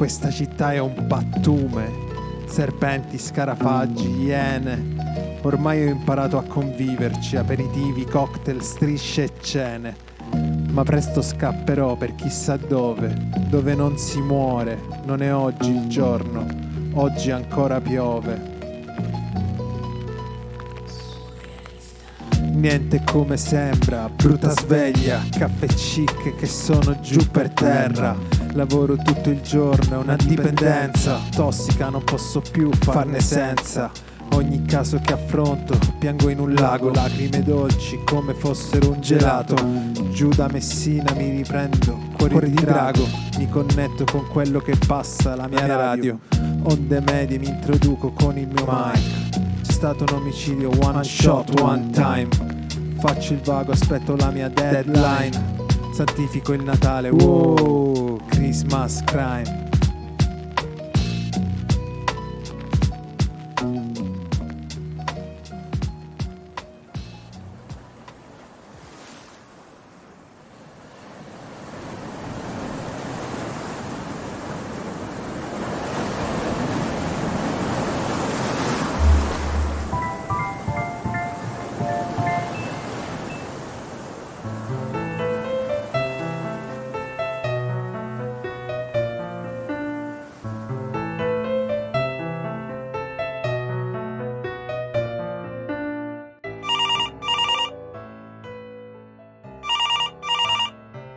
Questa città è un pattume. Serpenti, scarafaggi, iene. Ormai ho imparato a conviverci, aperitivi, cocktail, strisce e cene. Ma presto scapperò per chissà dove, dove non si muore. Non è oggi il giorno, oggi ancora piove. Niente come sembra, brutta sveglia, caffè chic che sono giù per terra. Lavoro tutto il giorno, è una dipendenza tossica, non posso più farne senza. Ogni caso che affronto, piango in un lago, lacrime dolci come fossero un gelato. Giù da Messina mi riprendo, cuore di drago, mi connetto con quello che passa, la mia radio. Onde medie mi introduco con il mio mic. C'è stato un omicidio, one shot, one time. Faccio il vago, aspetto la mia deadline. Santifico il Natale, wow, is mass crime.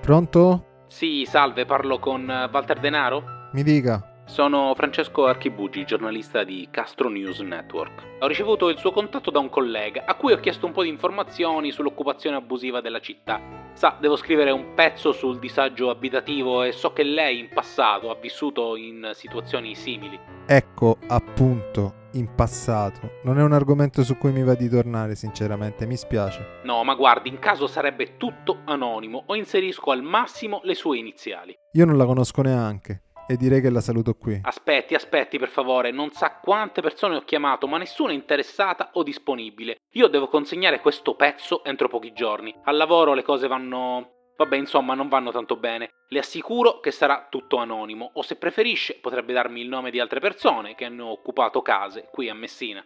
Pronto? Sì, salve, parlo con eh, Walter Denaro? Mi dica. Sono Francesco Archibugi, giornalista di Castro News Network. Ho ricevuto il suo contatto da un collega, a cui ho chiesto un po' di informazioni sull'occupazione abusiva della città. Sa, devo scrivere un pezzo sul disagio abitativo e so che lei in passato ha vissuto in situazioni simili. Ecco, appunto, in passato. Non è un argomento su cui mi va di tornare, sinceramente, mi spiace. No, ma guardi, in caso sarebbe tutto anonimo o inserisco al massimo le sue iniziali. Io non la conosco neanche e direi che la saluto qui. Aspetti, aspetti per favore, non sa quante persone ho chiamato, ma nessuna è interessata o disponibile. Io devo consegnare questo pezzo entro pochi giorni. Al lavoro le cose vanno... Vabbè, insomma, non vanno tanto bene. Le assicuro che sarà tutto anonimo, o se preferisce potrebbe darmi il nome di altre persone che hanno occupato case qui a Messina.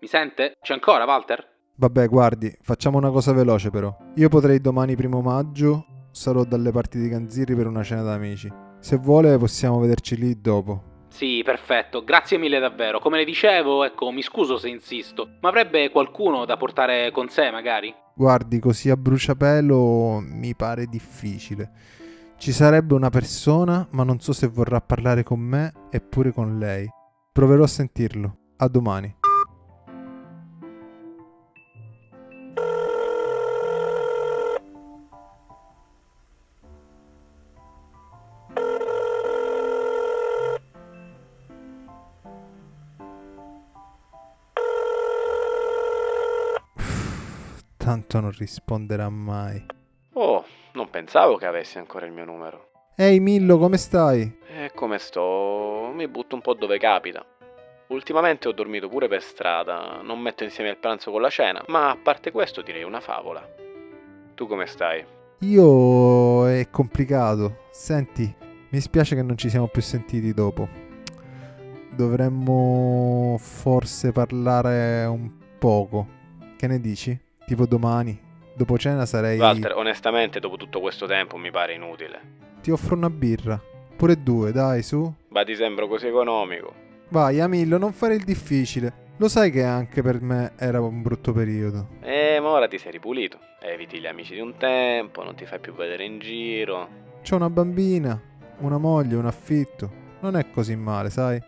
Mi sente? C'è ancora, Walter? Vabbè, guardi, facciamo una cosa veloce però. Io potrei domani primo maggio sarò dalle parti di Ganzirri per una cena d'amici. Se vuole possiamo vederci lì dopo. Sì, perfetto, grazie mille davvero. Come le dicevo, ecco, mi scuso se insisto, ma avrebbe qualcuno da portare con sé, magari? Guardi, così a bruciapelo mi pare difficile. Ci sarebbe una persona, ma non so se vorrà parlare con me e pure con lei. Proverò a sentirlo. A domani. Tanto non risponderà mai. Oh, non pensavo che avessi ancora il mio numero. Ehi Millo, come stai? E come sto? Mi butto un po' dove capita. Ultimamente ho dormito pure per strada, non metto insieme il pranzo con la cena, ma a parte questo direi una favola. Tu come stai? Io è complicato. Senti, mi spiace che non ci siamo più sentiti dopo. Dovremmo forse parlare un poco. Che ne dici? Tipo domani. Dopo cena sarei... Walter, onestamente dopo tutto questo tempo mi pare inutile. Ti offro una birra. Pure due, dai, su. Ma ti sembro così economico. Vai, Amillo, non fare il difficile. Lo sai che anche per me era un brutto periodo. Eh, ma ora ti sei ripulito. Eviti gli amici di un tempo, non ti fai più vedere in giro. C'ho una bambina, una moglie, un affitto. Non è così male, sai?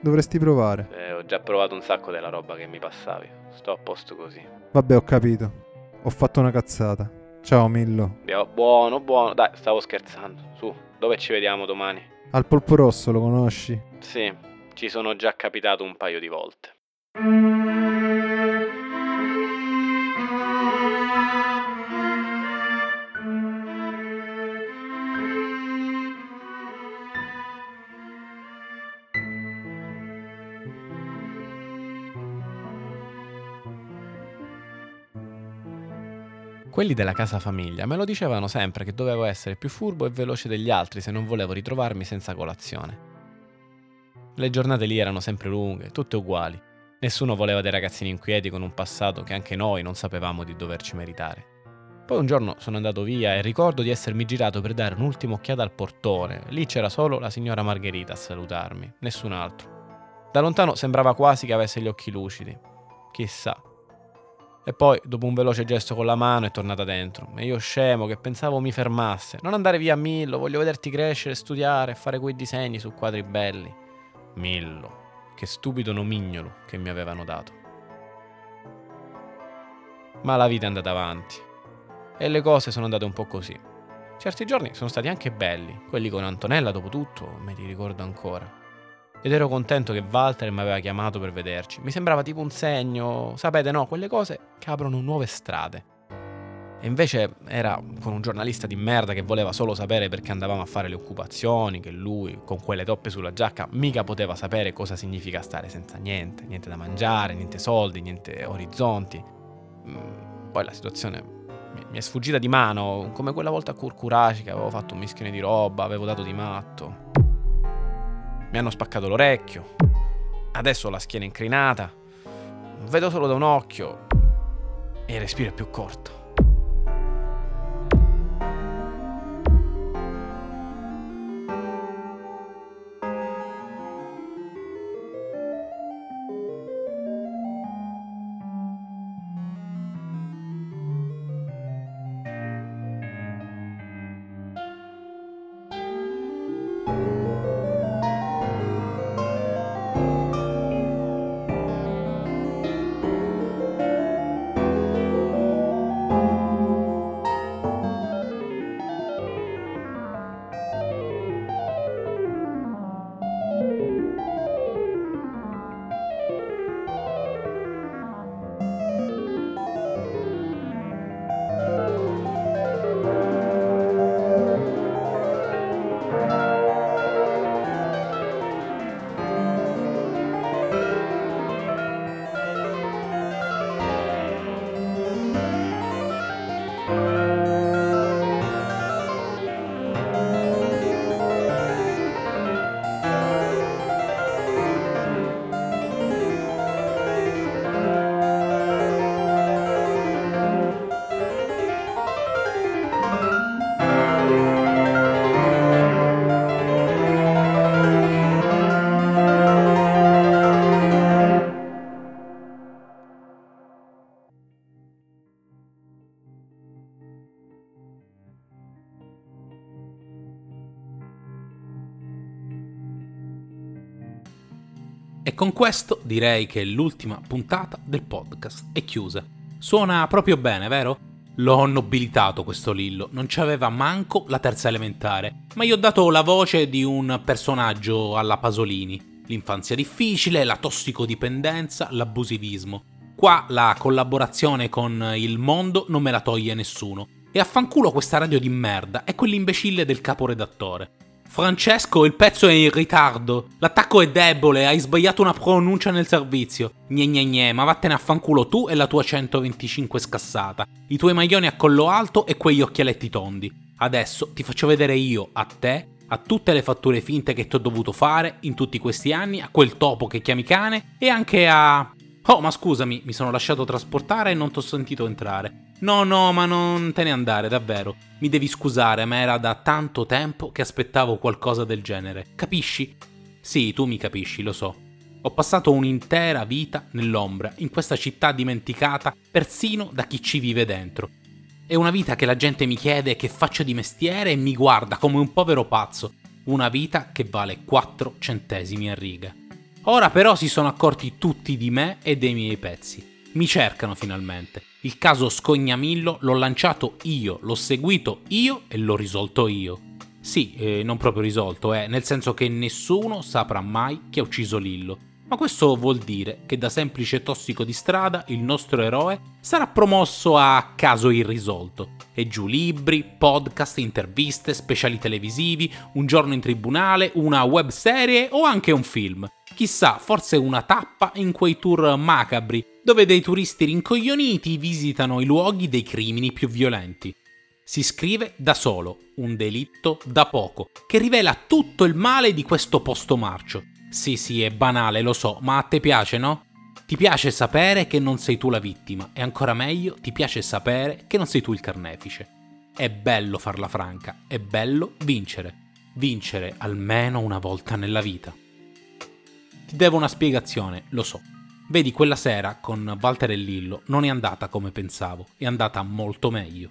Dovresti provare. Eh, ho già provato un sacco della roba che mi passavi. Sto a posto così. Vabbè, ho capito. Ho fatto una cazzata. Ciao, Millo. Buono, buono. Dai, stavo scherzando. Su, dove ci vediamo domani? Al Polpo Rosso lo conosci? Sì, ci sono già capitato un paio di volte. Quelli della casa famiglia me lo dicevano sempre che dovevo essere più furbo e veloce degli altri se non volevo ritrovarmi senza colazione. Le giornate lì erano sempre lunghe, tutte uguali. Nessuno voleva dei ragazzini inquieti con un passato che anche noi non sapevamo di doverci meritare. Poi un giorno sono andato via e ricordo di essermi girato per dare un'ultima occhiata al portone. Lì c'era solo la signora Margherita a salutarmi, nessun altro. Da lontano sembrava quasi che avesse gli occhi lucidi. Chissà, e poi, dopo un veloce gesto con la mano, è tornata dentro. E io scemo che pensavo mi fermasse. Non andare via, Millo, voglio vederti crescere, studiare, fare quei disegni su quadri belli. Millo, che stupido nomignolo che mi avevano dato. Ma la vita è andata avanti. E le cose sono andate un po' così. Certi giorni sono stati anche belli, quelli con Antonella, dopo tutto, me li ricordo ancora ed ero contento che Walter mi aveva chiamato per vederci. Mi sembrava tipo un segno, sapete no, quelle cose che aprono nuove strade. E invece era con un giornalista di merda che voleva solo sapere perché andavamo a fare le occupazioni, che lui, con quelle toppe sulla giacca, mica poteva sapere cosa significa stare senza niente, niente da mangiare, niente soldi, niente orizzonti. Mm, poi la situazione mi è sfuggita di mano, come quella volta a Curcuraci che avevo fatto un mischione di roba, avevo dato di matto. Mi hanno spaccato l'orecchio. Adesso ho la schiena incrinata. Vedo solo da un occhio. E il respiro è più corto. Con questo direi che l'ultima puntata del podcast è chiusa. Suona proprio bene, vero? L'ho nobilitato questo Lillo, non ci aveva manco la terza elementare, ma gli ho dato la voce di un personaggio alla Pasolini. L'infanzia difficile, la tossicodipendenza, l'abusivismo. Qua la collaborazione con il mondo non me la toglie nessuno. E affanculo questa radio di merda e quell'imbecille del caporedattore. Francesco, il pezzo è in ritardo. L'attacco è debole, hai sbagliato una pronuncia nel servizio. Gne gne gne, ma vattene a fanculo tu e la tua 125 scassata. I tuoi maglioni a collo alto e quegli occhialetti tondi. Adesso ti faccio vedere io, a te, a tutte le fatture finte che ti ho dovuto fare in tutti questi anni, a quel topo che chiami cane e anche a... Oh, ma scusami, mi sono lasciato trasportare e non ti ho sentito entrare. No, no, ma non te ne andare, davvero. Mi devi scusare, ma era da tanto tempo che aspettavo qualcosa del genere. Capisci? Sì, tu mi capisci, lo so. Ho passato un'intera vita nell'ombra, in questa città dimenticata persino da chi ci vive dentro. È una vita che la gente mi chiede che faccio di mestiere e mi guarda come un povero pazzo. Una vita che vale 4 centesimi a riga. Ora però si sono accorti tutti di me e dei miei pezzi. Mi cercano finalmente. Il caso Scognamillo l'ho lanciato io, l'ho seguito io e l'ho risolto io. Sì, eh, non proprio risolto, eh, nel senso che nessuno saprà mai chi ha ucciso Lillo. Ma questo vuol dire che da semplice tossico di strada il nostro eroe sarà promosso a caso irrisolto. E giù libri, podcast, interviste, speciali televisivi, un giorno in tribunale, una web serie o anche un film. Chissà, forse una tappa in quei tour macabri dove dei turisti rincoglioniti visitano i luoghi dei crimini più violenti. Si scrive da solo, un delitto da poco, che rivela tutto il male di questo posto marcio sì, sì, è banale, lo so, ma a te piace, no? Ti piace sapere che non sei tu la vittima e ancora meglio ti piace sapere che non sei tu il carnefice. È bello farla franca, è bello vincere. Vincere almeno una volta nella vita. Ti devo una spiegazione, lo so. Vedi, quella sera con Walter e Lillo non è andata come pensavo, è andata molto meglio.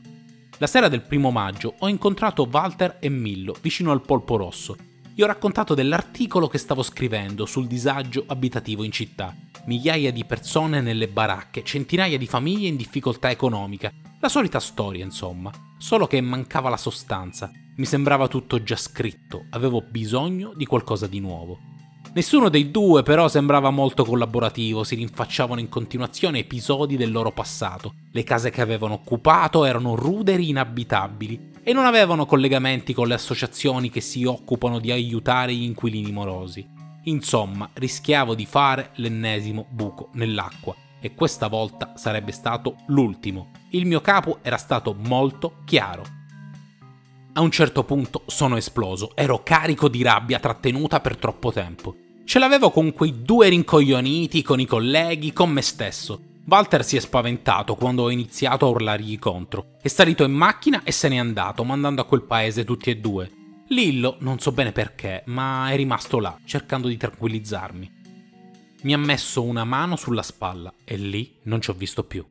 La sera del primo maggio ho incontrato Walter e Millo vicino al Polpo Rosso gli ho raccontato dell'articolo che stavo scrivendo sul disagio abitativo in città. Migliaia di persone nelle baracche, centinaia di famiglie in difficoltà economica. La solita storia, insomma, solo che mancava la sostanza. Mi sembrava tutto già scritto, avevo bisogno di qualcosa di nuovo. Nessuno dei due però sembrava molto collaborativo, si rinfacciavano in continuazione episodi del loro passato. Le case che avevano occupato erano ruderi inabitabili e non avevano collegamenti con le associazioni che si occupano di aiutare gli inquilini morosi. Insomma, rischiavo di fare l'ennesimo buco nell'acqua e questa volta sarebbe stato l'ultimo. Il mio capo era stato molto chiaro. A un certo punto sono esploso, ero carico di rabbia trattenuta per troppo tempo. Ce l'avevo con quei due rincoglioniti, con i colleghi, con me stesso. Walter si è spaventato quando ho iniziato a urlargli contro. È salito in macchina e se n'è andato, mandando a quel paese tutti e due. Lillo, non so bene perché, ma è rimasto là, cercando di tranquillizzarmi. Mi ha messo una mano sulla spalla e lì non ci ho visto più.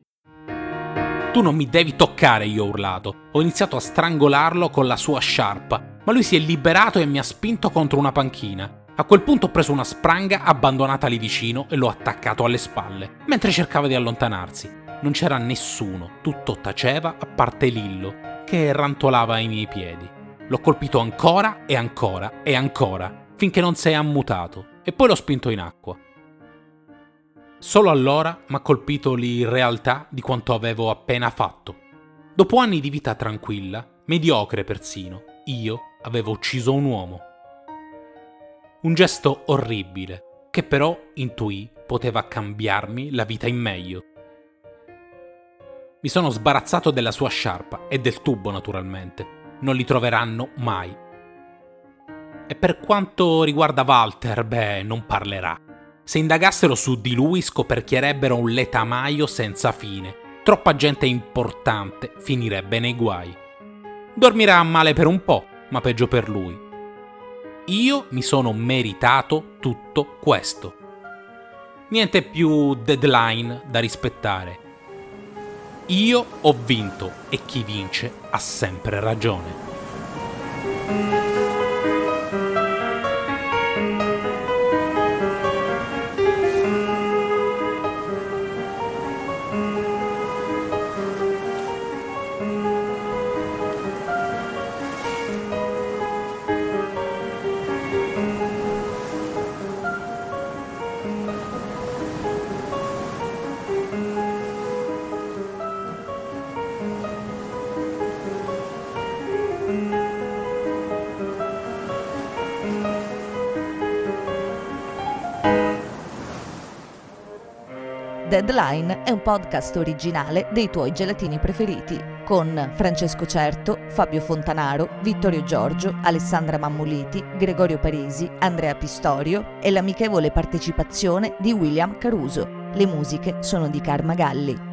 Tu non mi devi toccare, io ho urlato. Ho iniziato a strangolarlo con la sua sciarpa, ma lui si è liberato e mi ha spinto contro una panchina. A quel punto ho preso una spranga abbandonata lì vicino e l'ho attaccato alle spalle, mentre cercava di allontanarsi. Non c'era nessuno, tutto taceva a parte Lillo, che rantolava ai miei piedi. L'ho colpito ancora e ancora e ancora, finché non si è ammutato, e poi l'ho spinto in acqua. Solo allora mi ha colpito l'irrealtà di quanto avevo appena fatto. Dopo anni di vita tranquilla, mediocre persino, io avevo ucciso un uomo. Un gesto orribile, che però intuì poteva cambiarmi la vita in meglio. Mi sono sbarazzato della sua sciarpa e del tubo, naturalmente. Non li troveranno mai. E per quanto riguarda Walter, beh, non parlerà. Se indagassero su di lui scoperchierebbero un letamaio senza fine. Troppa gente importante finirebbe nei guai. Dormirà male per un po', ma peggio per lui. Io mi sono meritato tutto questo. Niente più deadline da rispettare. Io ho vinto e chi vince ha sempre ragione. Deadline è un podcast originale dei tuoi gelatini preferiti con Francesco Certo, Fabio Fontanaro, Vittorio Giorgio, Alessandra Mammoliti, Gregorio Parisi, Andrea Pistorio e l'amichevole partecipazione di William Caruso. Le musiche sono di Karma Galli.